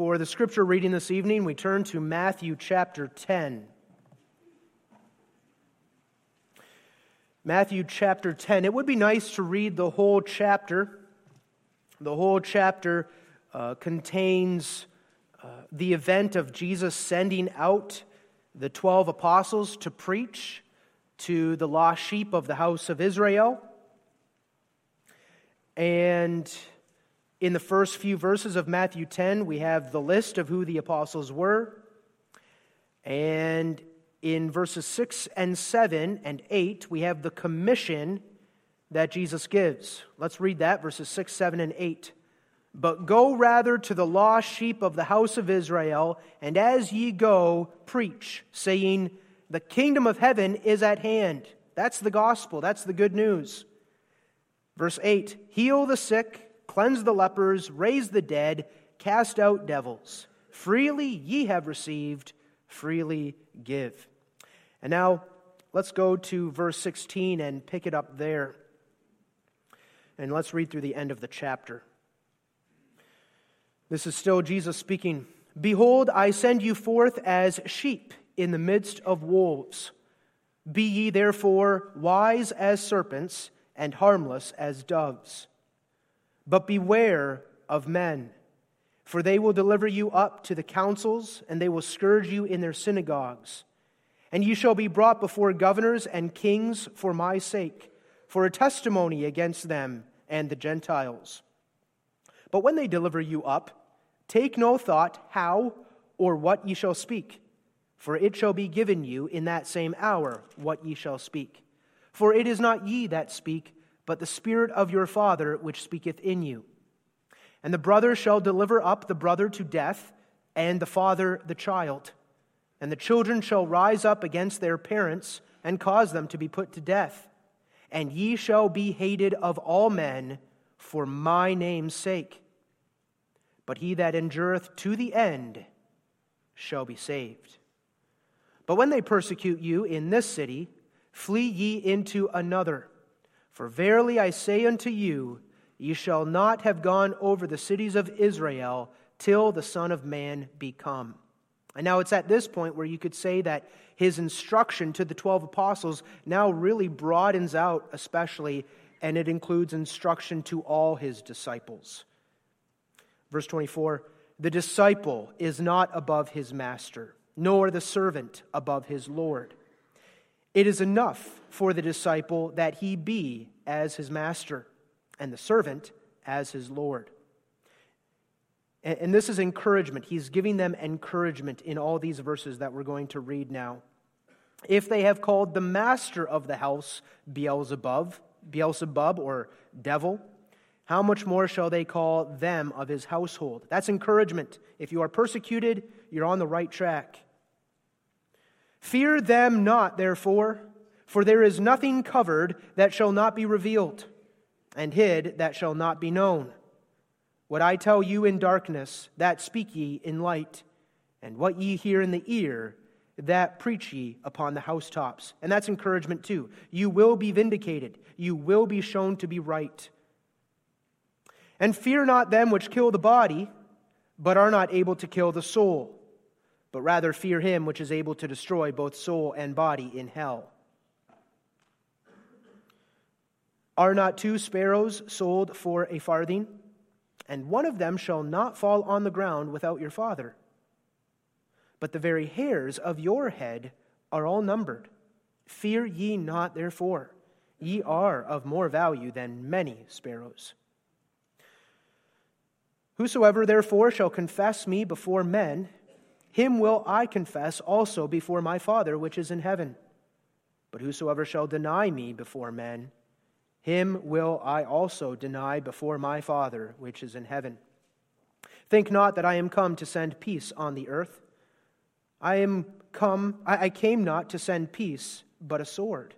For the scripture reading this evening, we turn to Matthew chapter 10. Matthew chapter 10. It would be nice to read the whole chapter. The whole chapter uh, contains uh, the event of Jesus sending out the 12 apostles to preach to the lost sheep of the house of Israel. And in the first few verses of Matthew 10, we have the list of who the apostles were. And in verses 6 and 7 and 8, we have the commission that Jesus gives. Let's read that, verses 6, 7, and 8. But go rather to the lost sheep of the house of Israel, and as ye go, preach, saying, The kingdom of heaven is at hand. That's the gospel, that's the good news. Verse 8 Heal the sick, cleanse the lepers, raise the dead, cast out devils. Freely ye have received, freely give. And now let's go to verse 16 and pick it up there. And let's read through the end of the chapter. This is still Jesus speaking. Behold, I send you forth as sheep in the midst of wolves. Be ye therefore wise as serpents and harmless as doves. But beware of men, for they will deliver you up to the councils, and they will scourge you in their synagogues. And you shall be brought before governors and kings for my sake, for a testimony against them and the Gentiles. But when they deliver you up, Take no thought how or what ye shall speak, for it shall be given you in that same hour what ye shall speak. For it is not ye that speak, but the Spirit of your Father which speaketh in you. And the brother shall deliver up the brother to death, and the father the child. And the children shall rise up against their parents, and cause them to be put to death. And ye shall be hated of all men for my name's sake but he that endureth to the end shall be saved. But when they persecute you in this city, flee ye into another. For verily I say unto you, ye shall not have gone over the cities of Israel till the Son of Man be come. And now it's at this point where you could say that his instruction to the 12 apostles now really broadens out, especially, and it includes instruction to all his disciples. Verse 24 The disciple is not above his master, nor the servant above his Lord. It is enough for the disciple that he be as his master, and the servant as his Lord. And this is encouragement. He's giving them encouragement in all these verses that we're going to read now. If they have called the master of the house Beelzebub, Beelzebub or devil, how much more shall they call them of his household? That's encouragement. If you are persecuted, you're on the right track. Fear them not, therefore, for there is nothing covered that shall not be revealed, and hid that shall not be known. What I tell you in darkness, that speak ye in light, and what ye hear in the ear, that preach ye upon the housetops. And that's encouragement too. You will be vindicated, you will be shown to be right. And fear not them which kill the body, but are not able to kill the soul, but rather fear him which is able to destroy both soul and body in hell. Are not two sparrows sold for a farthing? And one of them shall not fall on the ground without your Father. But the very hairs of your head are all numbered. Fear ye not, therefore. Ye are of more value than many sparrows. Whosoever therefore shall confess me before men, him will I confess also before my Father which is in heaven. But whosoever shall deny me before men, him will I also deny before my Father which is in heaven. Think not that I am come to send peace on the earth. I am come I came not to send peace, but a sword.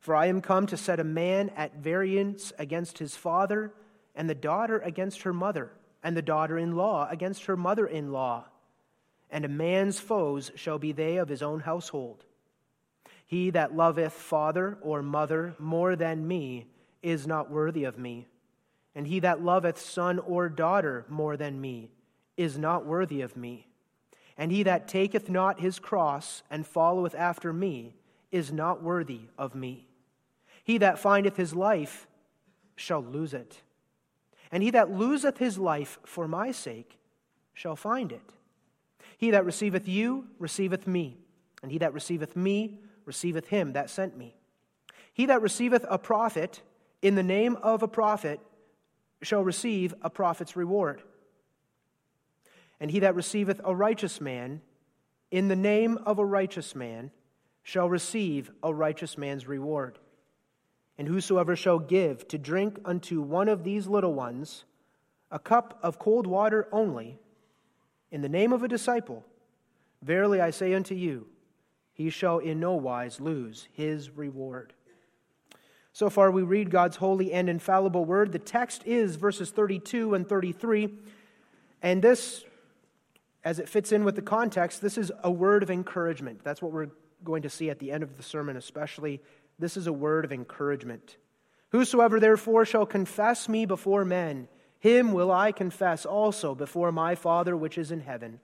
For I am come to set a man at variance against his father, and the daughter against her mother and the daughter in law against her mother in law. And a man's foes shall be they of his own household. He that loveth father or mother more than me is not worthy of me. And he that loveth son or daughter more than me is not worthy of me. And he that taketh not his cross and followeth after me is not worthy of me. He that findeth his life shall lose it. And he that loseth his life for my sake shall find it. He that receiveth you receiveth me, and he that receiveth me receiveth him that sent me. He that receiveth a prophet in the name of a prophet shall receive a prophet's reward. And he that receiveth a righteous man in the name of a righteous man shall receive a righteous man's reward. And whosoever shall give to drink unto one of these little ones a cup of cold water only, in the name of a disciple, verily I say unto you, he shall in no wise lose his reward. So far, we read God's holy and infallible word. The text is verses 32 and 33. And this as it fits in with the context, this is a word of encouragement. That's what we're going to see at the end of the sermon, especially. This is a word of encouragement. Whosoever therefore shall confess me before men, him will I confess also before my Father which is in heaven.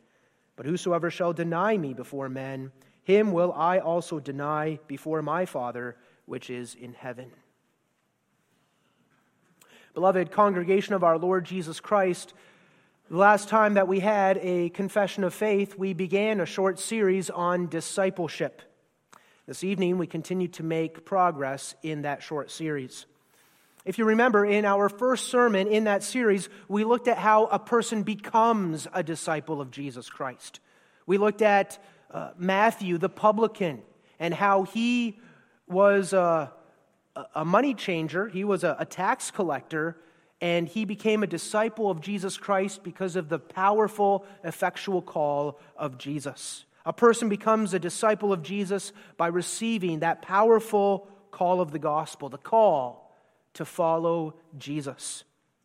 But whosoever shall deny me before men, him will I also deny before my Father which is in heaven. Beloved congregation of our Lord Jesus Christ, the last time that we had a confession of faith, we began a short series on discipleship. This evening, we continue to make progress in that short series. If you remember, in our first sermon in that series, we looked at how a person becomes a disciple of Jesus Christ. We looked at uh, Matthew, the publican, and how he was a, a money changer, he was a, a tax collector, and he became a disciple of Jesus Christ because of the powerful, effectual call of Jesus. A person becomes a disciple of Jesus by receiving that powerful call of the gospel, the call to follow Jesus.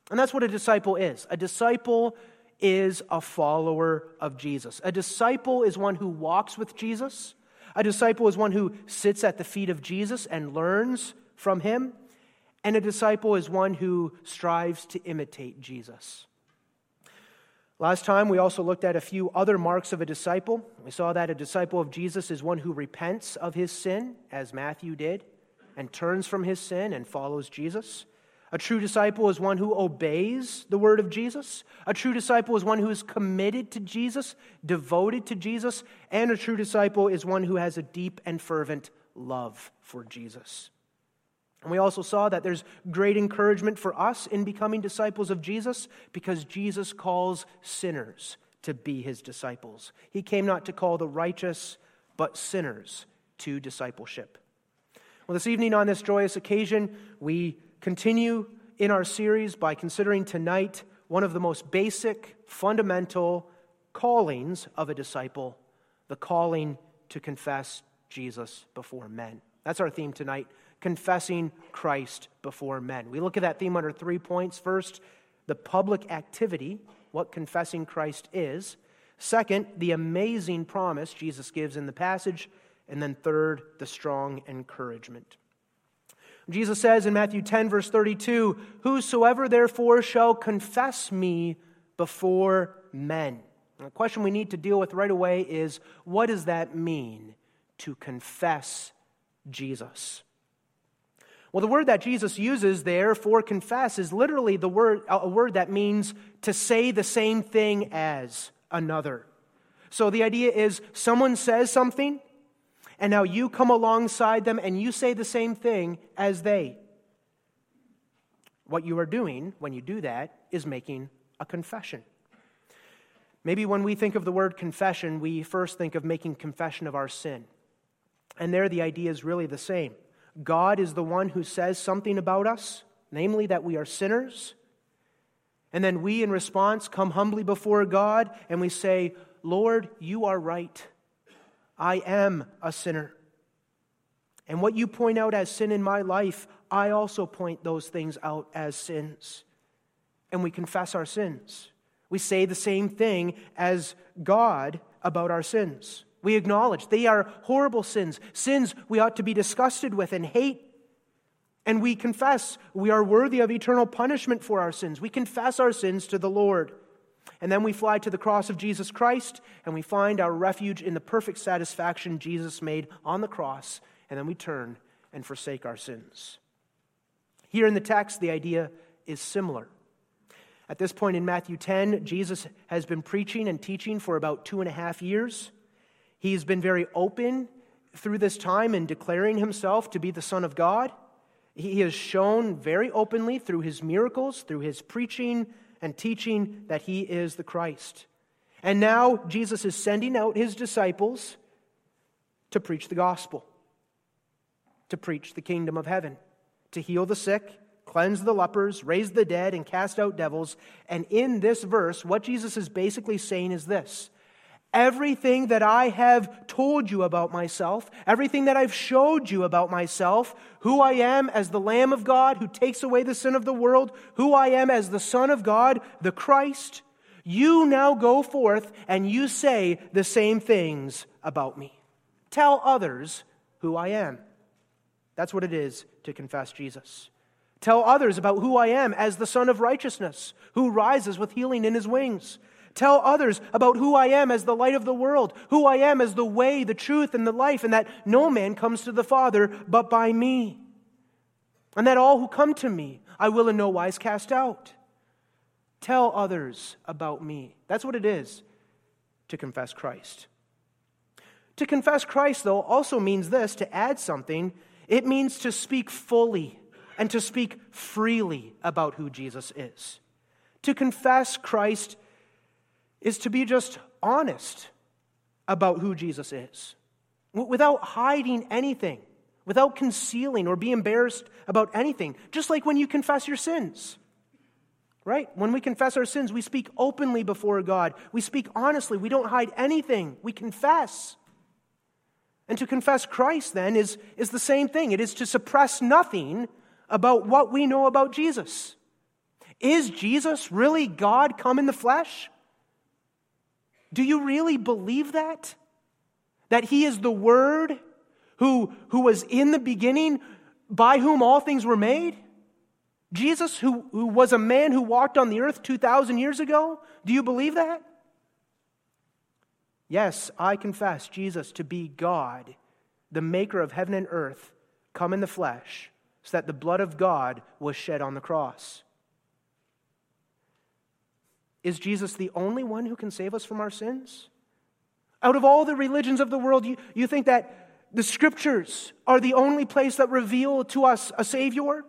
And that's what a disciple is. A disciple is a follower of Jesus. A disciple is one who walks with Jesus. A disciple is one who sits at the feet of Jesus and learns from him. And a disciple is one who strives to imitate Jesus. Last time, we also looked at a few other marks of a disciple. We saw that a disciple of Jesus is one who repents of his sin, as Matthew did, and turns from his sin and follows Jesus. A true disciple is one who obeys the word of Jesus. A true disciple is one who is committed to Jesus, devoted to Jesus. And a true disciple is one who has a deep and fervent love for Jesus. And we also saw that there's great encouragement for us in becoming disciples of Jesus because Jesus calls sinners to be his disciples. He came not to call the righteous, but sinners to discipleship. Well, this evening on this joyous occasion, we continue in our series by considering tonight one of the most basic, fundamental callings of a disciple the calling to confess Jesus before men. That's our theme tonight confessing Christ before men. We look at that theme under three points. First, the public activity, what confessing Christ is. Second, the amazing promise Jesus gives in the passage. And then third, the strong encouragement. Jesus says in Matthew 10, verse 32, Whosoever therefore shall confess me before men. And the question we need to deal with right away is what does that mean to confess Jesus? Well, the word that Jesus uses there for confess is literally the word, a word that means to say the same thing as another. So the idea is someone says something, and now you come alongside them and you say the same thing as they. What you are doing when you do that is making a confession. Maybe when we think of the word confession, we first think of making confession of our sin. And there the idea is really the same. God is the one who says something about us, namely that we are sinners. And then we, in response, come humbly before God and we say, Lord, you are right. I am a sinner. And what you point out as sin in my life, I also point those things out as sins. And we confess our sins. We say the same thing as God about our sins. We acknowledge they are horrible sins, sins we ought to be disgusted with and hate. And we confess we are worthy of eternal punishment for our sins. We confess our sins to the Lord. And then we fly to the cross of Jesus Christ and we find our refuge in the perfect satisfaction Jesus made on the cross. And then we turn and forsake our sins. Here in the text, the idea is similar. At this point in Matthew 10, Jesus has been preaching and teaching for about two and a half years. He's been very open through this time in declaring himself to be the Son of God. He has shown very openly through his miracles, through his preaching and teaching, that he is the Christ. And now Jesus is sending out his disciples to preach the gospel, to preach the kingdom of heaven, to heal the sick, cleanse the lepers, raise the dead, and cast out devils. And in this verse, what Jesus is basically saying is this Everything that I have told you about myself, everything that I've showed you about myself, who I am as the Lamb of God who takes away the sin of the world, who I am as the Son of God, the Christ, you now go forth and you say the same things about me. Tell others who I am. That's what it is to confess Jesus. Tell others about who I am as the Sun of Righteousness, who rises with healing in his wings. Tell others about who I am as the light of the world, who I am as the way, the truth, and the life, and that no man comes to the Father but by me. And that all who come to me I will in no wise cast out. Tell others about me. That's what it is to confess Christ. To confess Christ, though, also means this to add something. It means to speak fully and to speak freely about who Jesus is. To confess Christ is to be just honest about who Jesus is without hiding anything, without concealing or be embarrassed about anything, just like when you confess your sins. Right? When we confess our sins, we speak openly before God. We speak honestly. We don't hide anything. We confess. And to confess Christ, then, is, is the same thing. It is to suppress nothing about what we know about Jesus. Is Jesus really God come in the flesh? Do you really believe that? That he is the Word who, who was in the beginning, by whom all things were made? Jesus, who, who was a man who walked on the earth 2,000 years ago? Do you believe that? Yes, I confess Jesus to be God, the maker of heaven and earth, come in the flesh, so that the blood of God was shed on the cross. Is Jesus the only one who can save us from our sins? Out of all the religions of the world, you, you think that the scriptures are the only place that reveal to us a Savior?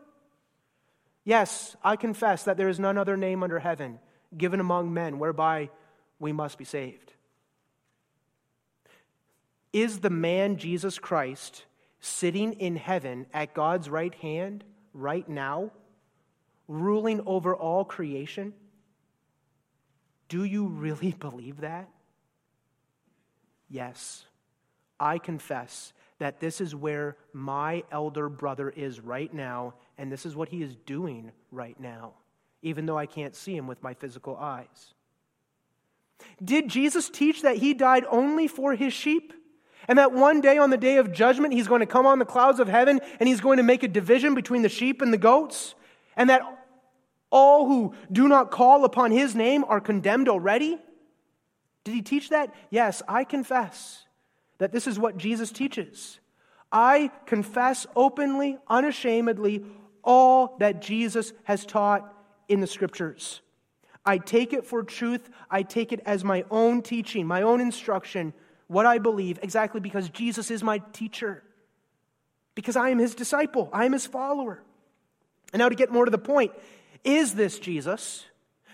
Yes, I confess that there is none other name under heaven given among men whereby we must be saved. Is the man Jesus Christ sitting in heaven at God's right hand right now, ruling over all creation? Do you really believe that? Yes. I confess that this is where my elder brother is right now, and this is what he is doing right now, even though I can't see him with my physical eyes. Did Jesus teach that he died only for his sheep? And that one day on the day of judgment, he's going to come on the clouds of heaven and he's going to make a division between the sheep and the goats? And that all who do not call upon his name are condemned already? Did he teach that? Yes, I confess that this is what Jesus teaches. I confess openly, unashamedly, all that Jesus has taught in the scriptures. I take it for truth. I take it as my own teaching, my own instruction, what I believe, exactly because Jesus is my teacher, because I am his disciple, I am his follower. And now, to get more to the point, is this Jesus,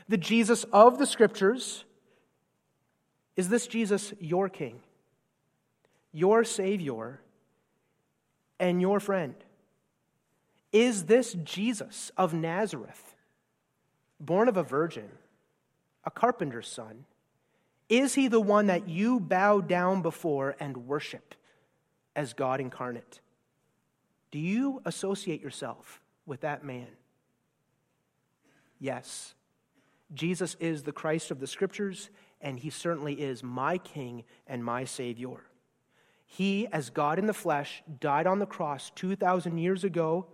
the Jesus of the Scriptures? Is this Jesus your King, your Savior, and your friend? Is this Jesus of Nazareth, born of a virgin, a carpenter's son? Is he the one that you bow down before and worship as God incarnate? Do you associate yourself with that man? Yes, Jesus is the Christ of the Scriptures, and he certainly is my King and my Savior. He, as God in the flesh, died on the cross 2,000 years ago.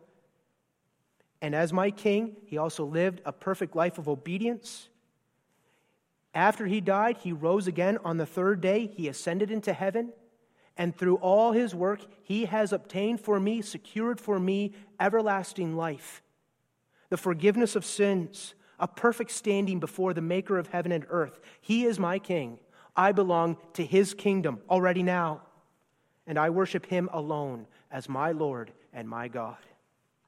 And as my King, he also lived a perfect life of obedience. After he died, he rose again on the third day. He ascended into heaven. And through all his work, he has obtained for me, secured for me, everlasting life, the forgiveness of sins, a perfect standing before the maker of heaven and earth. He is my king. I belong to his kingdom already now. And I worship him alone as my Lord and my God.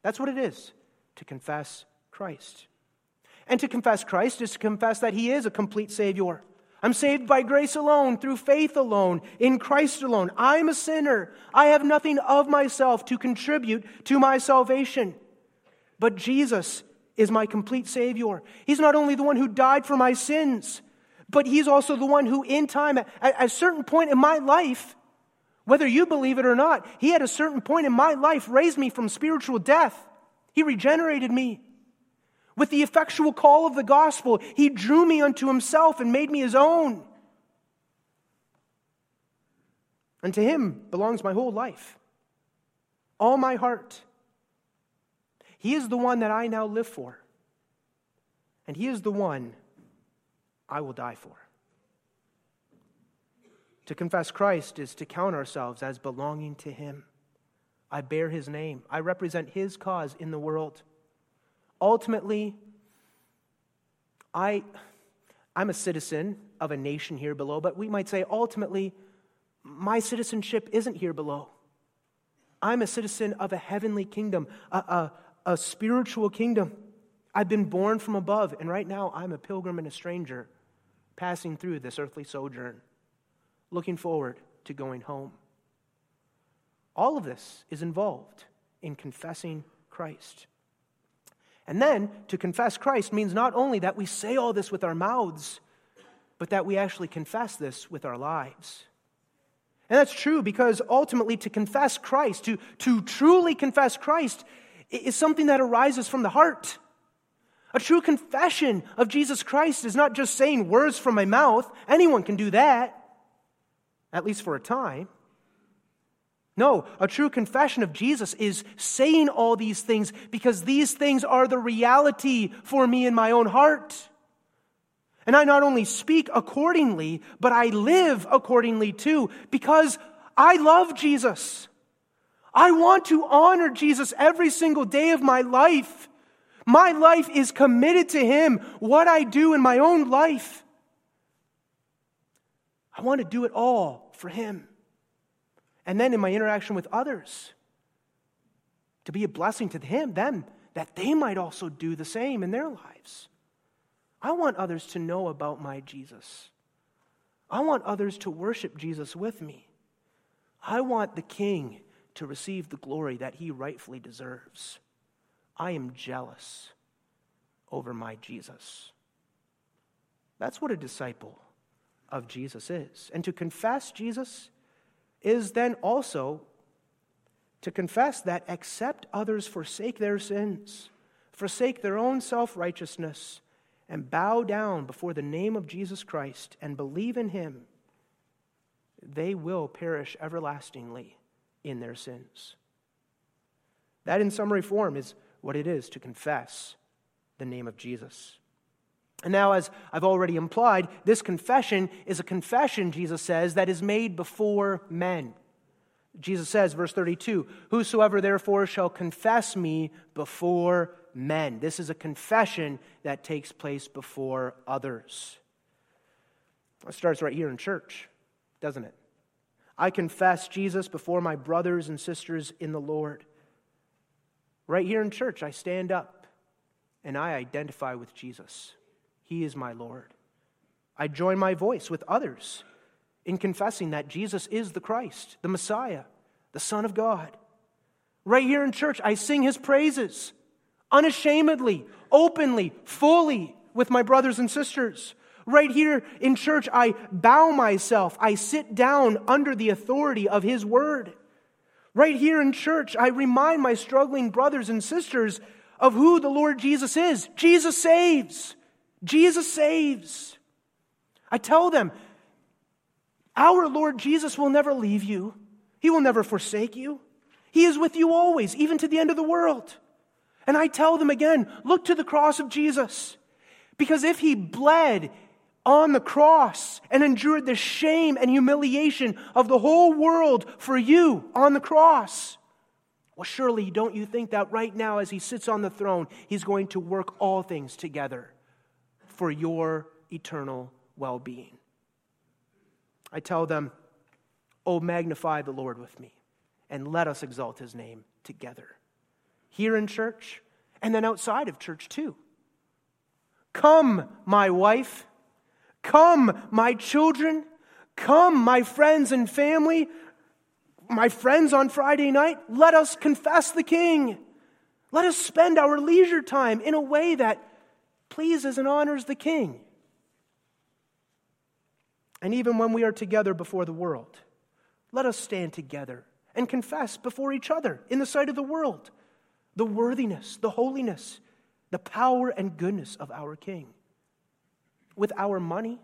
That's what it is to confess Christ. And to confess Christ is to confess that He is a complete Savior. I'm saved by grace alone, through faith alone, in Christ alone. I'm a sinner. I have nothing of myself to contribute to my salvation. But Jesus is my complete Savior. He's not only the one who died for my sins, but He's also the one who, in time, at, a certain point in my life, whether you believe it or not, He at a certain point in my life raised me from spiritual death. He regenerated me. With the effectual call of the gospel, he drew me unto himself and made me his own. And to him belongs my whole life, all my heart. He is the one that I now live for, and he is the one I will die for. To confess Christ is to count ourselves as belonging to him. I bear his name, I represent his cause in the world. Ultimately, I, I'm a citizen of a nation here below, but we might say ultimately, my citizenship isn't here below. I'm a citizen of a heavenly kingdom, a, a, a spiritual kingdom. I've been born from above, and right now I'm a pilgrim and a stranger passing through this earthly sojourn, looking forward to going home. All of this is involved in confessing Christ. And then to confess Christ means not only that we say all this with our mouths, but that we actually confess this with our lives. And that's true because ultimately to confess Christ, to, to truly confess Christ, is something that arises from the heart. A true confession of Jesus Christ is not just saying words from my mouth. Anyone can do that, at least for a time. No, a true confession of Jesus is saying all these things because these things are the reality for me in my own heart. And I not only speak accordingly, but I live accordingly too because I love Jesus. I want to honor Jesus every single day of my life. My life is committed to Him, what I do in my own life. I want to do it all for Him. And then in my interaction with others, to be a blessing to him, them, that they might also do the same in their lives. I want others to know about my Jesus. I want others to worship Jesus with me. I want the King to receive the glory that he rightfully deserves. I am jealous over my Jesus. That's what a disciple of Jesus is. And to confess Jesus is then also to confess that except others forsake their sins, forsake their own self righteousness, and bow down before the name of Jesus Christ and believe in him, they will perish everlastingly in their sins. That, in summary form, is what it is to confess the name of Jesus. And now, as I've already implied, this confession is a confession, Jesus says, that is made before men. Jesus says, verse 32, Whosoever therefore shall confess me before men. This is a confession that takes place before others. It starts right here in church, doesn't it? I confess Jesus before my brothers and sisters in the Lord. Right here in church, I stand up and I identify with Jesus. He is my Lord. I join my voice with others in confessing that Jesus is the Christ, the Messiah, the Son of God. Right here in church, I sing his praises unashamedly, openly, fully with my brothers and sisters. Right here in church, I bow myself. I sit down under the authority of his word. Right here in church, I remind my struggling brothers and sisters of who the Lord Jesus is. Jesus saves. Jesus saves. I tell them, our Lord Jesus will never leave you, He will never forsake you. He is with you always, even to the end of the world. And I tell them again look to the cross of Jesus. Because if He bled on the cross and endured the shame and humiliation of the whole world for you on the cross. Well, surely don't you think that right now, as he sits on the throne, he's going to work all things together for your eternal well being? I tell them, Oh, magnify the Lord with me, and let us exalt his name together. Here in church, and then outside of church too. Come, my wife. Come, my children. Come, my friends and family. My friends on Friday night. Let us confess the King. Let us spend our leisure time in a way that pleases and honors the King. And even when we are together before the world, let us stand together and confess before each other in the sight of the world the worthiness, the holiness, the power and goodness of our King. With our money,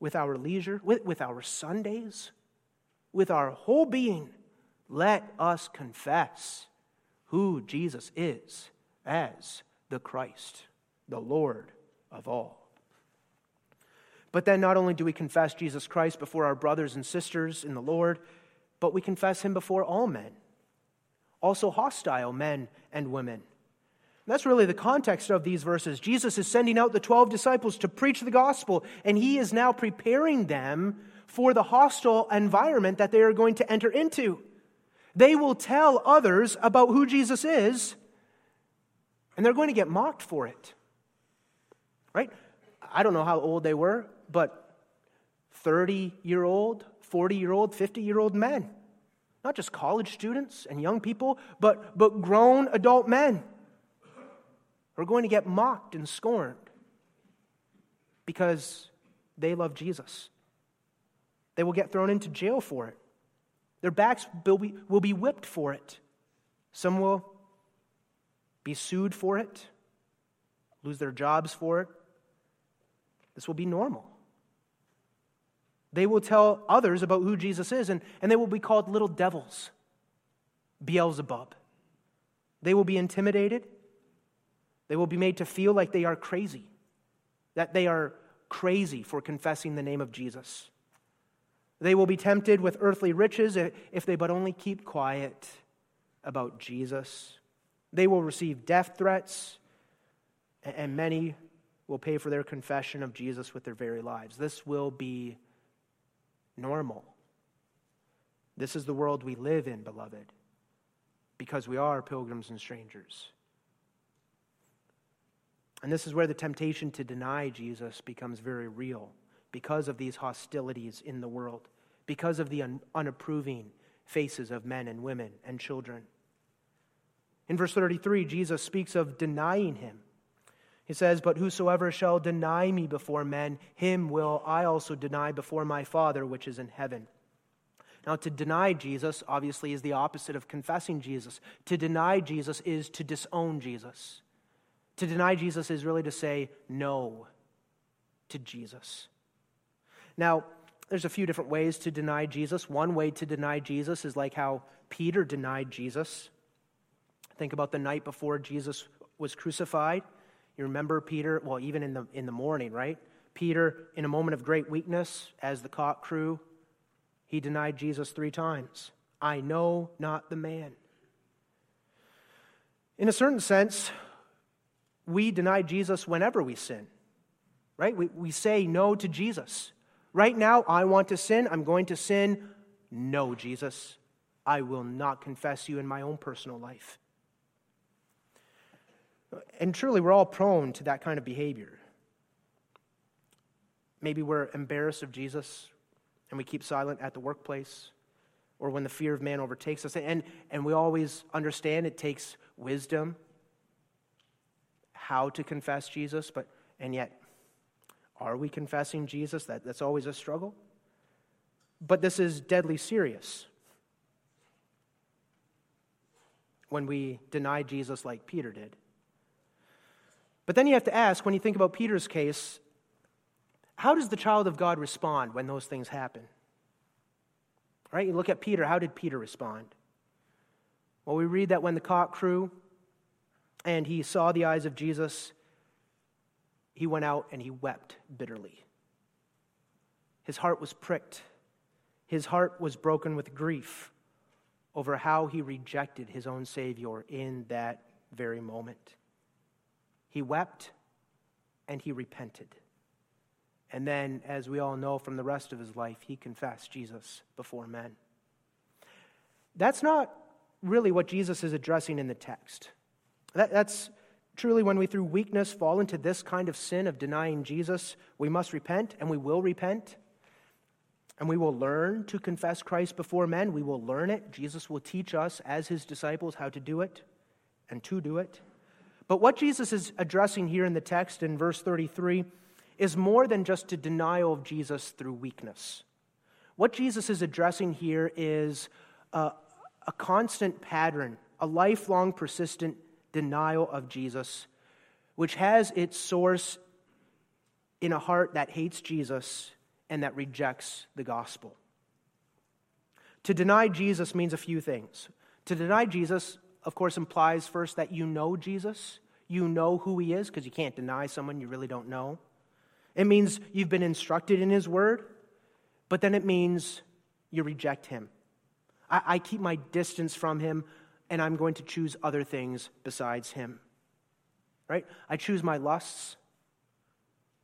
with our leisure, with, with our Sundays, with our whole being, let us confess who Jesus is as the Christ, the Lord of all. But then not only do we confess Jesus Christ before our brothers and sisters in the Lord, but we confess him before all men, also hostile men and women. That's really the context of these verses. Jesus is sending out the 12 disciples to preach the gospel, and he is now preparing them for the hostile environment that they are going to enter into. They will tell others about who Jesus is, and they're going to get mocked for it. Right? I don't know how old they were but 30 year old, 40 year old, 50 year old men. Not just college students and young people, but, but grown adult men are going to get mocked and scorned because they love Jesus. They will get thrown into jail for it. Their backs will be, will be whipped for it. Some will be sued for it, lose their jobs for it. This will be normal. They will tell others about who Jesus is, and, and they will be called little devils, Beelzebub. They will be intimidated. They will be made to feel like they are crazy, that they are crazy for confessing the name of Jesus. They will be tempted with earthly riches if they but only keep quiet about Jesus. They will receive death threats, and many will pay for their confession of Jesus with their very lives. This will be normal. This is the world we live in, beloved, because we are pilgrims and strangers. And this is where the temptation to deny Jesus becomes very real because of these hostilities in the world, because of the un- unapproving faces of men and women and children. In verse 33, Jesus speaks of denying him. He says, But whosoever shall deny me before men, him will I also deny before my Father which is in heaven. Now, to deny Jesus, obviously, is the opposite of confessing Jesus. To deny Jesus is to disown Jesus. To deny Jesus is really to say no to Jesus. Now, there's a few different ways to deny Jesus. One way to deny Jesus is like how Peter denied Jesus. Think about the night before Jesus was crucified. You remember Peter, well, even in the, in the morning, right? Peter, in a moment of great weakness, as the cock crew, he denied Jesus three times. I know not the man. In a certain sense, we deny Jesus whenever we sin, right? We, we say no to Jesus. Right now, I want to sin. I'm going to sin. No, Jesus. I will not confess you in my own personal life. And truly, we're all prone to that kind of behavior. Maybe we're embarrassed of Jesus and we keep silent at the workplace or when the fear of man overtakes us. And, and we always understand it takes wisdom how to confess Jesus, but and yet, are we confessing Jesus? That, that's always a struggle. But this is deadly serious when we deny Jesus like Peter did. But then you have to ask when you think about Peter's case, how does the child of God respond when those things happen? Right? You look at Peter, how did Peter respond? Well, we read that when the cock crew and he saw the eyes of Jesus, he went out and he wept bitterly. His heart was pricked. His heart was broken with grief over how he rejected his own Savior in that very moment. He wept and he repented. And then, as we all know from the rest of his life, he confessed Jesus before men. That's not really what Jesus is addressing in the text. That, that's truly when we, through weakness, fall into this kind of sin of denying Jesus, we must repent, and we will repent. And we will learn to confess Christ before men. We will learn it. Jesus will teach us as his disciples how to do it and to do it. But what Jesus is addressing here in the text in verse 33 is more than just a denial of Jesus through weakness. What Jesus is addressing here is a, a constant pattern, a lifelong, persistent denial of Jesus, which has its source in a heart that hates Jesus and that rejects the gospel. To deny Jesus means a few things. To deny Jesus, of course, implies first that you know Jesus, you know who he is, because you can't deny someone you really don't know. It means you've been instructed in his word, but then it means you reject him. I, I keep my distance from him, and I'm going to choose other things besides him. Right? I choose my lusts,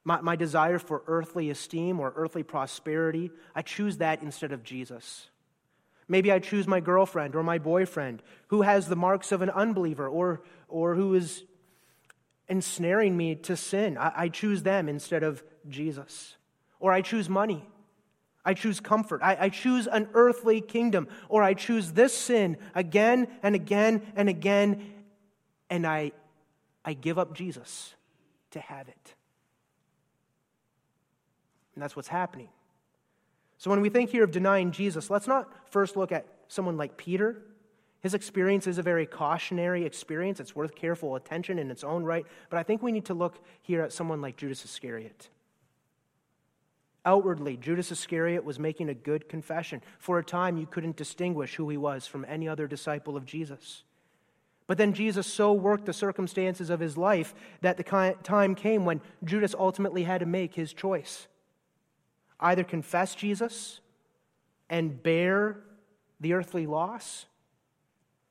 my, my desire for earthly esteem or earthly prosperity. I choose that instead of Jesus. Maybe I choose my girlfriend or my boyfriend who has the marks of an unbeliever or, or who is ensnaring me to sin. I, I choose them instead of Jesus. Or I choose money. I choose comfort. I, I, choose an earthly kingdom. Or I choose this sin again and again and again, and I, I give up Jesus to have it. And that's what's happening. So when we think here of denying Jesus, let's not first look at someone like Peter his experience is a very cautionary experience. It's worth careful attention in its own right. But I think we need to look here at someone like Judas Iscariot. Outwardly, Judas Iscariot was making a good confession. For a time, you couldn't distinguish who he was from any other disciple of Jesus. But then Jesus so worked the circumstances of his life that the time came when Judas ultimately had to make his choice either confess Jesus and bear the earthly loss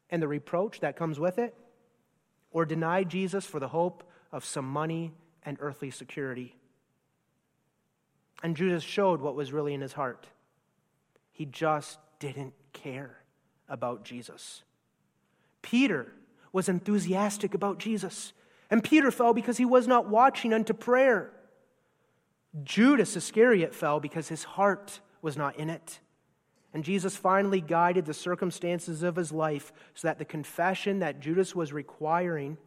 and the reproach that comes with it, or deny Jesus for the hope of some money and earthly security. And Judas showed what was really in his heart. He just didn't care about Jesus. Peter was enthusiastic about Jesus, and Peter fell because he was not watching unto prayer. Judas Iscariot fell because his heart was not in it. And Jesus finally guided the circumstances of his life so that the confession that Judas was requiring,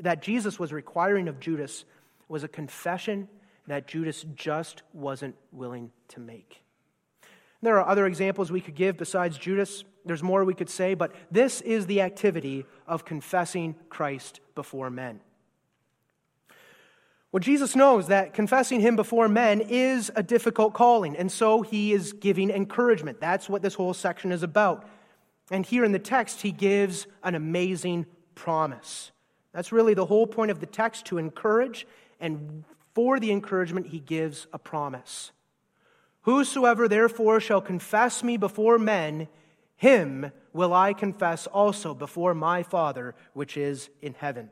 that Jesus was requiring of Judas, was a confession that Judas just wasn't willing to make. There are other examples we could give besides Judas. There's more we could say, but this is the activity of confessing Christ before men. Well, Jesus knows that confessing him before men is a difficult calling, and so he is giving encouragement. That's what this whole section is about. And here in the text, he gives an amazing promise. That's really the whole point of the text to encourage, and for the encouragement, he gives a promise. Whosoever therefore shall confess me before men, him will I confess also before my Father which is in heaven.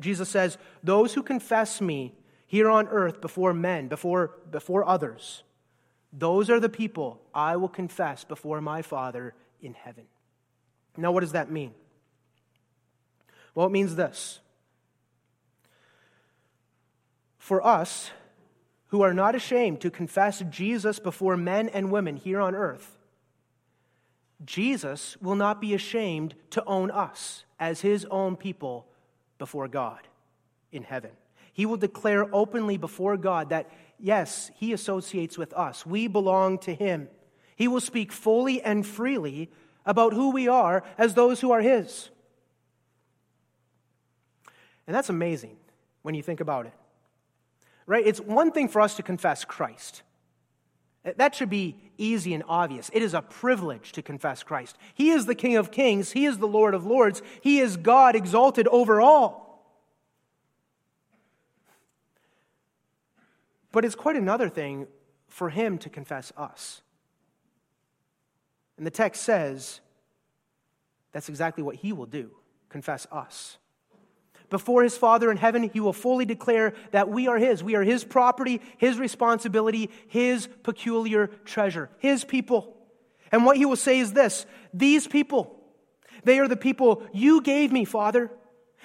Jesus says, Those who confess me here on earth before men, before, before others, those are the people I will confess before my Father in heaven. Now, what does that mean? Well, it means this. For us, who are not ashamed to confess Jesus before men and women here on earth, Jesus will not be ashamed to own us as his own people before God in heaven. He will declare openly before God that, yes, He associates with us. We belong to Him. He will speak fully and freely about who we are as those who are His. And that's amazing when you think about it. Right? It's one thing for us to confess Christ. That should be easy and obvious. It is a privilege to confess Christ. He is the King of kings, He is the Lord of lords, He is God exalted over all. But it's quite another thing for him to confess us. And the text says that's exactly what he will do confess us. Before his Father in heaven, he will fully declare that we are his. We are his property, his responsibility, his peculiar treasure, his people. And what he will say is this These people, they are the people you gave me, Father.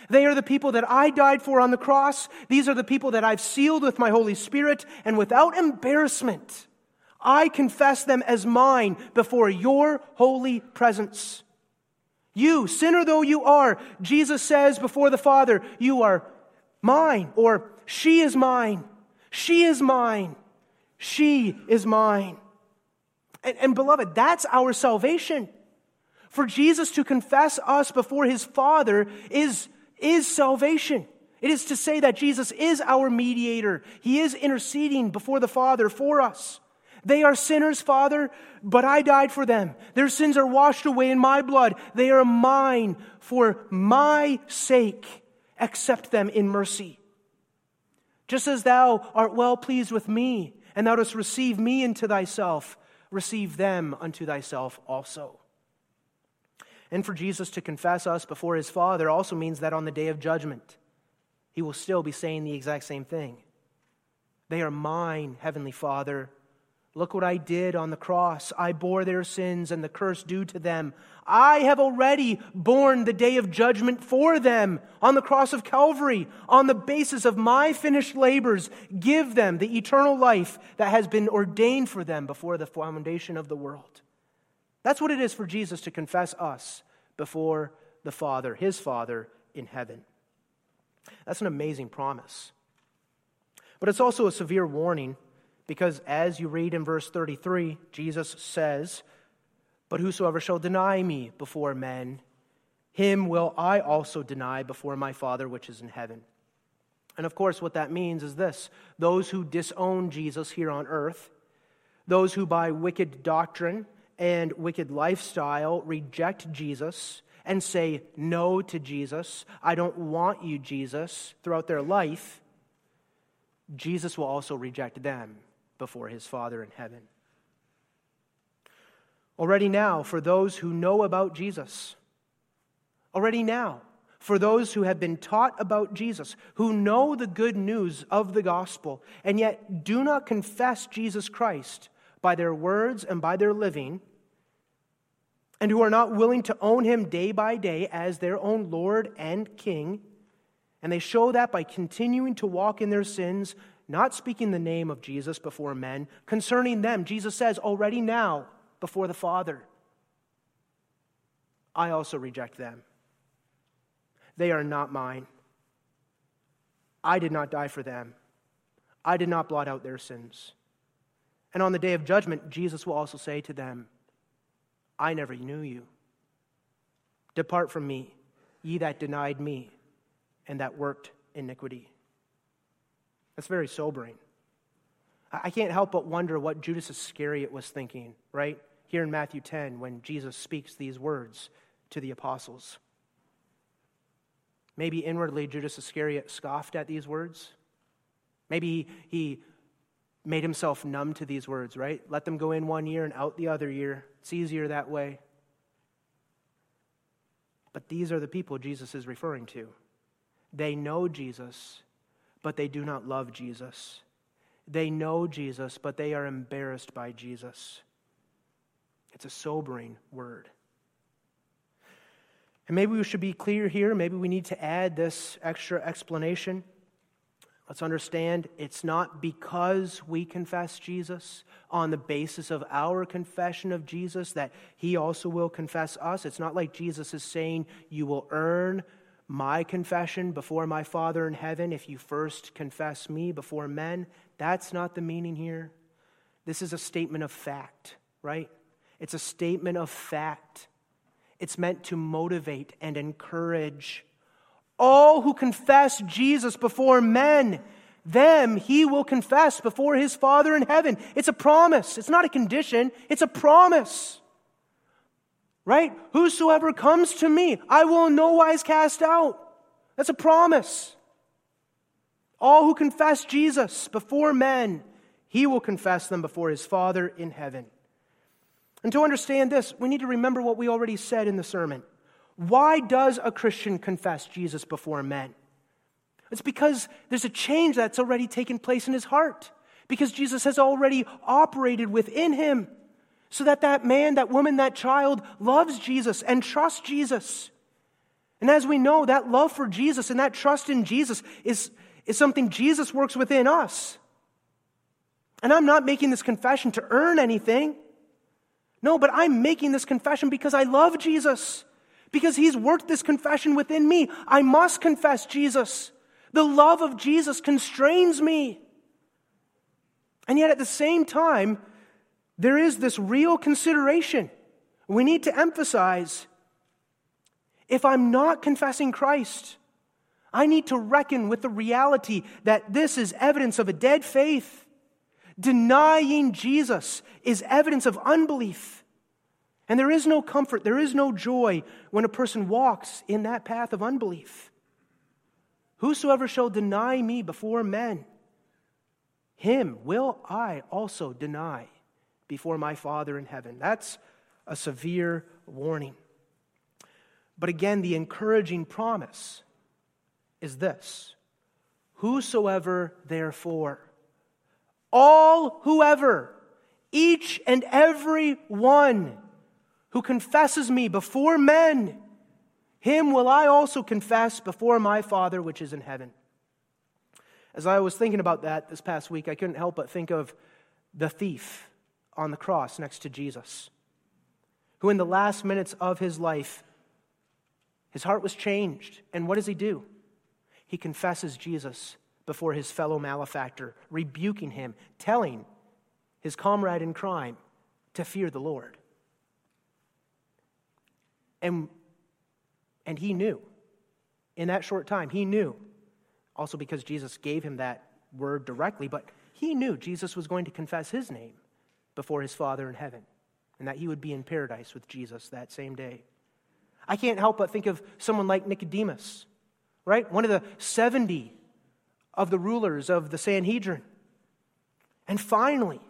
They are the people that I died for on the cross. These are the people that I've sealed with my Holy Spirit. And without embarrassment, I confess them as mine before your holy presence. You, sinner though you are, Jesus says before the Father, you are mine, or she is mine. She is mine. She is mine. And, and, beloved, that's our salvation. For Jesus to confess us before his Father is, is salvation. It is to say that Jesus is our mediator. He is interceding before the Father for us. They are sinners, Father, but I died for them. Their sins are washed away in my blood. They are mine for my sake. Accept them in mercy. Just as thou art well pleased with me, and thou dost receive me into thyself, receive them unto thyself also. And for Jesus to confess us before his Father also means that on the day of judgment, he will still be saying the exact same thing. They are mine, Heavenly Father Look what I did on the cross. I bore their sins and the curse due to them. I have already borne the day of judgment for them on the cross of Calvary. On the basis of my finished labors, give them the eternal life that has been ordained for them before the foundation of the world. That's what it is for Jesus to confess us before the Father, his Father in heaven. That's an amazing promise. But it's also a severe warning because as you read in verse 33, Jesus says, But whosoever shall deny me before men, him will I also deny before my Father which is in heaven. And of course, what that means is this those who disown Jesus here on earth, those who by wicked doctrine and wicked lifestyle reject Jesus and say no to Jesus, I don't want you, Jesus, throughout their life, Jesus will also reject them before his Father in heaven. Already now, for those who know about Jesus, already now, for those who have been taught about Jesus, who know the good news of the gospel, and yet do not confess Jesus Christ by their words and by their living, and who are not willing to own him day by day as their own Lord and King, and they show that by continuing to walk in their sins not speaking the name of Jesus before men. Concerning them, Jesus says already now before the Father, I also reject them. They are not mine. I did not die for them. I did not blot out their sins. And on the day of judgment, Jesus will also say to them, I never knew you. Depart from me, ye that denied me and that worked iniquity. That's very sobering. I can't help but wonder what Judas Iscariot was thinking, right? Here in Matthew 10, when Jesus speaks these words to the apostles. Maybe inwardly, Judas Iscariot scoffed at these words. Maybe he made himself numb to these words, right? Let them go in one year and out the other year. It's easier that way. But these are the people Jesus is referring to. They know Jesus, but they do not love Jesus. They know Jesus, but they are embarrassed by Jesus. It's a sobering word. And maybe we should be clear here. Maybe we need to add this extra explanation. Let's understand it's not because we confess Jesus on the basis of our confession of Jesus that he also will confess us. It's not like Jesus is saying you will earn my confession before my Father in heaven if you first confess me before men. That's not the meaning here. This is a statement of fact, right? It's a statement of fact. It's meant to motivate and encourage all who confess Jesus before men. Them he will confess before his Father in heaven. It's a promise. It's not a condition, it's a promise right? Whosoever comes to me, I will in no wise cast out. That's a promise. All who confess Jesus before men, he will confess them before his Father in heaven. And to understand this, we need to remember what we already said in the sermon. Why does a Christian confess Jesus before men? It's because there's a change that's already taken place in his heart, because Jesus has already operated within him, so that that man, that woman, that child loves Jesus and trusts Jesus. And as we know, that love for Jesus and that trust in Jesus is, is something Jesus works within us. And I'm not making this confession to earn anything. No, but I'm making this confession because I love Jesus, because He's worked this confession within me. I must confess Jesus. The love of Jesus constrains me. And yet, at the same time, there is this real consideration we need to emphasize. If I'm not confessing Christ, I need to reckon with the reality that this is evidence of a dead faith. Denying Jesus is evidence of unbelief. And there is no comfort, there is no joy when a person walks in that path of unbelief. Whosoever shall deny me before men, him will I also deny before my Father in heaven. That's a severe warning. But again, the encouraging promise is this Whosoever, therefore, all whoever, each and every one who confesses me before men, him will I also confess before my Father which is in heaven. As I was thinking about that this past week, I couldn't help but think of the thief on the cross next to Jesus, who in the last minutes of his life, his heart was changed. And what does he do? He confesses Jesus before his fellow malefactor, rebuking him, telling his comrade in crime to fear the Lord. And, and he knew, in that short time, he knew, also because Jesus gave him that word directly, but he knew Jesus was going to confess his name before his Father in heaven, and that he would be in paradise with Jesus that same day. I can't help but think of someone like Nicodemus, right? One of the 70 of the rulers of the Sanhedrin. And finally,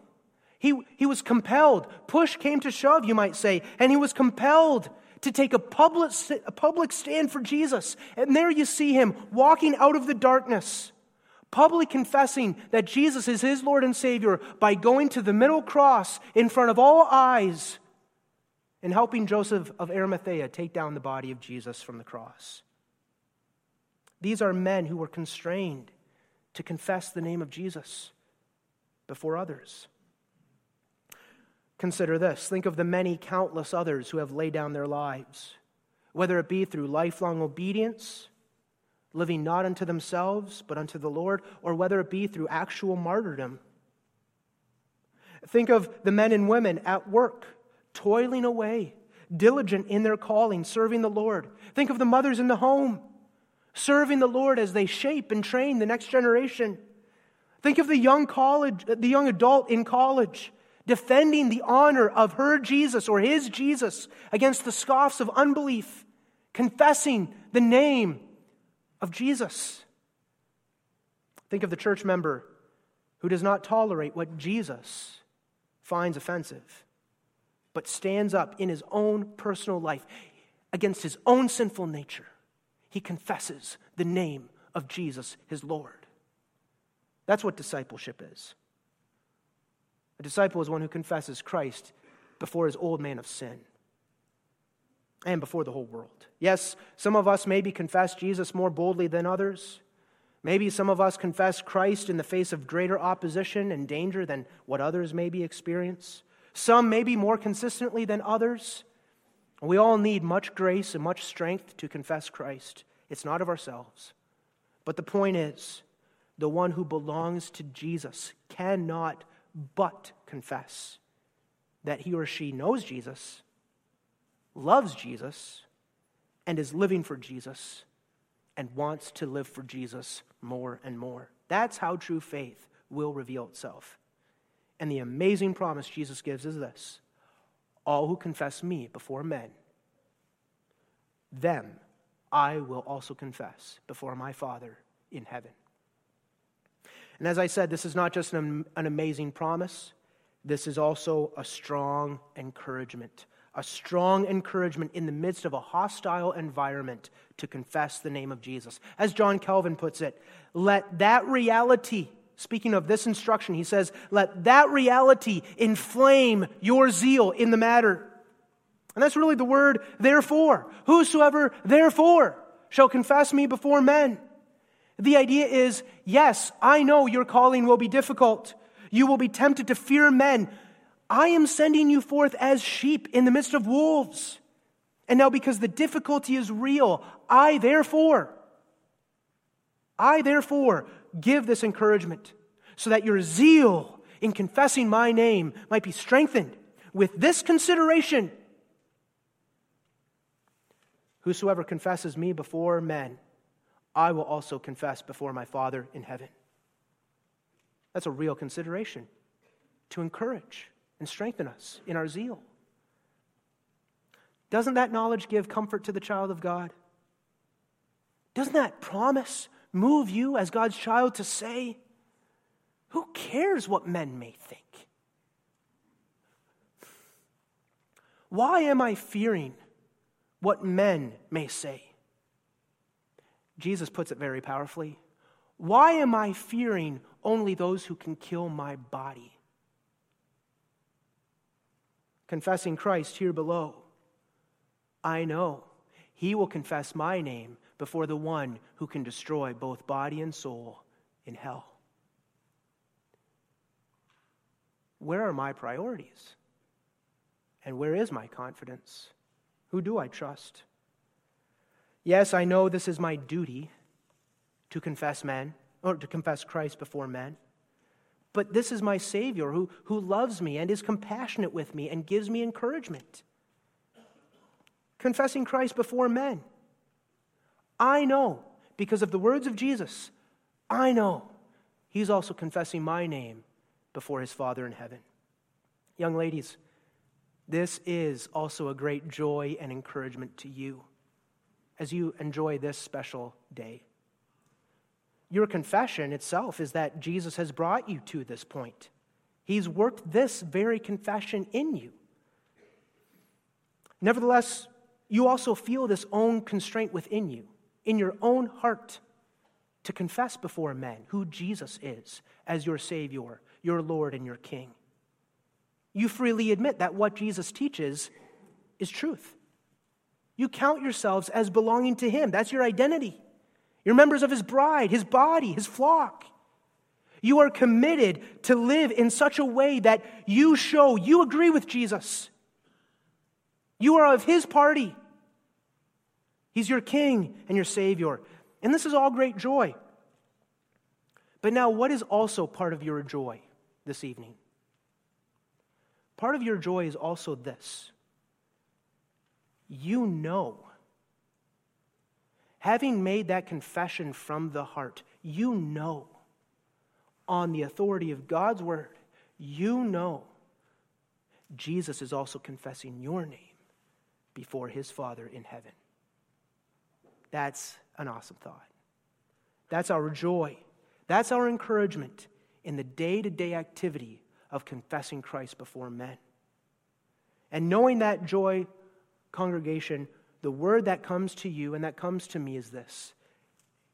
he, he was compelled, push came to shove, you might say, and he was compelled to take a public, a public stand for Jesus. And there you see him walking out of the darkness, publicly confessing that Jesus is his Lord and Savior by going to the middle cross in front of all eyes and helping Joseph of Arimathea take down the body of Jesus from the cross. These are men who were constrained to confess the name of Jesus before others. Consider this think of the many countless others who have laid down their lives, whether it be through lifelong obedience, living not unto themselves, but unto the Lord, or whether it be through actual martyrdom. Think of the men and women at work, toiling away, diligent in their calling, serving the Lord. Think of the mothers in the home serving the Lord as they shape and train the next generation. Think of the young college, the young adult in college, defending the honor of her Jesus or his Jesus against the scoffs of unbelief, confessing the name of Jesus. Think of the church member who does not tolerate what Jesus finds offensive, but stands up in his own personal life against his own sinful nature he confesses the name of Jesus, his Lord. That's what discipleship is. A disciple is one who confesses Christ before his old man of sin and before the whole world. Yes, some of us maybe confess Jesus more boldly than others. Maybe some of us confess Christ in the face of greater opposition and danger than what others maybe experience. Some maybe more consistently than others. We all need much grace and much strength to confess Christ. It's not of ourselves. But the point is, the one who belongs to Jesus cannot but confess that he or she knows Jesus, loves Jesus, and is living for Jesus, and wants to live for Jesus more and more. That's how true faith will reveal itself. And the amazing promise Jesus gives is this all who confess me before men, them I will also confess before my Father in heaven. And as I said, this is not just an, an amazing promise, this is also a strong encouragement. A strong encouragement in the midst of a hostile environment to confess the name of Jesus. As John Calvin puts it, let that reality, speaking of this instruction, he says, let that reality inflame your zeal in the matter. And that's really the word therefore. Whosoever therefore shall confess me before men. The idea is yes, I know your calling will be difficult. You will be tempted to fear men. I am sending you forth as sheep in the midst of wolves. And now, because the difficulty is real, I therefore, I therefore give this encouragement so that your zeal in confessing my name might be strengthened with this consideration Whosoever confesses me before men, I will also confess before my Father in heaven. That's a real consideration to encourage and strengthen us in our zeal. Doesn't that knowledge give comfort to the child of God? Doesn't that promise move you as God's child to say, Who cares what men may think? Why am I fearing what men may say? Jesus puts it very powerfully. Why am I fearing only those who can kill my body? Confessing Christ here below, I know he will confess my name before the one who can destroy both body and soul in hell. Where are my priorities? And where is my confidence? Who do I trust? Yes, I know this is my duty to confess men, or to confess Christ before men. But this is my Savior who, who loves me and is compassionate with me and gives me encouragement. Confessing Christ before men. I know, because of the words of Jesus, I know he's also confessing my name before his Father in heaven. Young ladies, this is also a great joy and encouragement to you as you enjoy this special day. Your confession itself is that Jesus has brought you to this point. He's worked this very confession in you. Nevertheless, you also feel this own constraint within you, in your own heart, to confess before men who Jesus is as your Savior, your Lord, and your King you freely admit that what Jesus teaches is truth. You count yourselves as belonging to Him. That's your identity. You're members of His bride, His body, His flock. You are committed to live in such a way that you show you agree with Jesus. You are of His party. He's your King and your Savior. And this is all great joy. But now, what is also part of your joy this evening? Part of your joy is also this you know, having made that confession from the heart, you know, on the authority of God's word, you know Jesus is also confessing your name before his Father in heaven. That's an awesome thought. That's our joy. That's our encouragement in the day to day activity of confessing Christ before men. And knowing that joy, congregation, the word that comes to you and that comes to me is this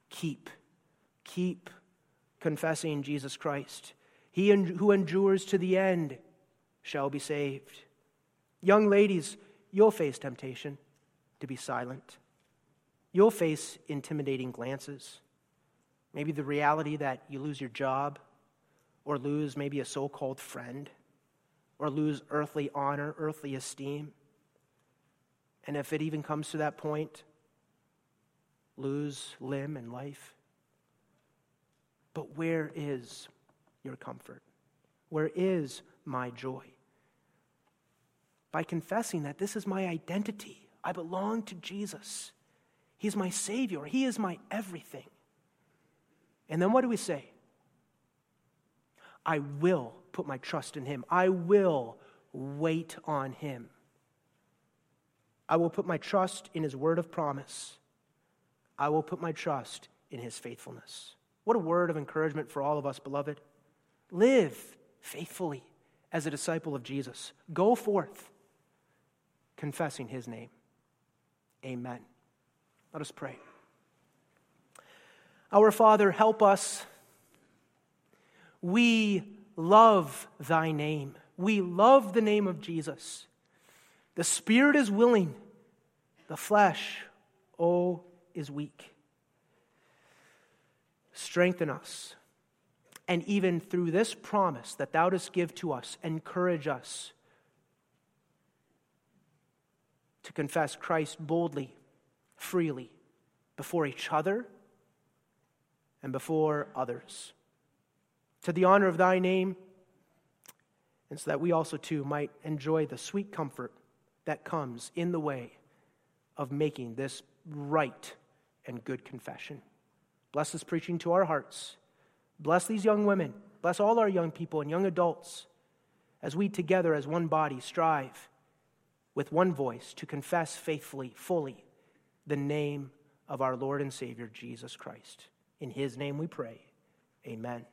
keep, keep confessing Jesus Christ. He who endures to the end shall be saved. Young ladies, you'll face temptation to be silent. You'll face intimidating glances. Maybe the reality that you lose your job or lose maybe a so called friend, or lose earthly honor, earthly esteem. And if it even comes to that point, lose limb and life. But where is your comfort? Where is my joy? By confessing that this is my identity, I belong to Jesus. He's my Savior, He is my everything. And then what do we say? I will put my trust in him. I will wait on him. I will put my trust in his word of promise. I will put my trust in his faithfulness. What a word of encouragement for all of us, beloved. Live faithfully as a disciple of Jesus. Go forth confessing his name. Amen. Let us pray. Our Father, help us. We love thy name. We love the name of Jesus. The spirit is willing, the flesh, oh, is weak. Strengthen us. And even through this promise that thou dost give to us, encourage us to confess Christ boldly, freely, before each other and before others. To the honor of thy name, and so that we also too might enjoy the sweet comfort that comes in the way of making this right and good confession. Bless this preaching to our hearts. Bless these young women. Bless all our young people and young adults as we together, as one body, strive with one voice to confess faithfully, fully, the name of our Lord and Savior, Jesus Christ. In his name we pray. Amen.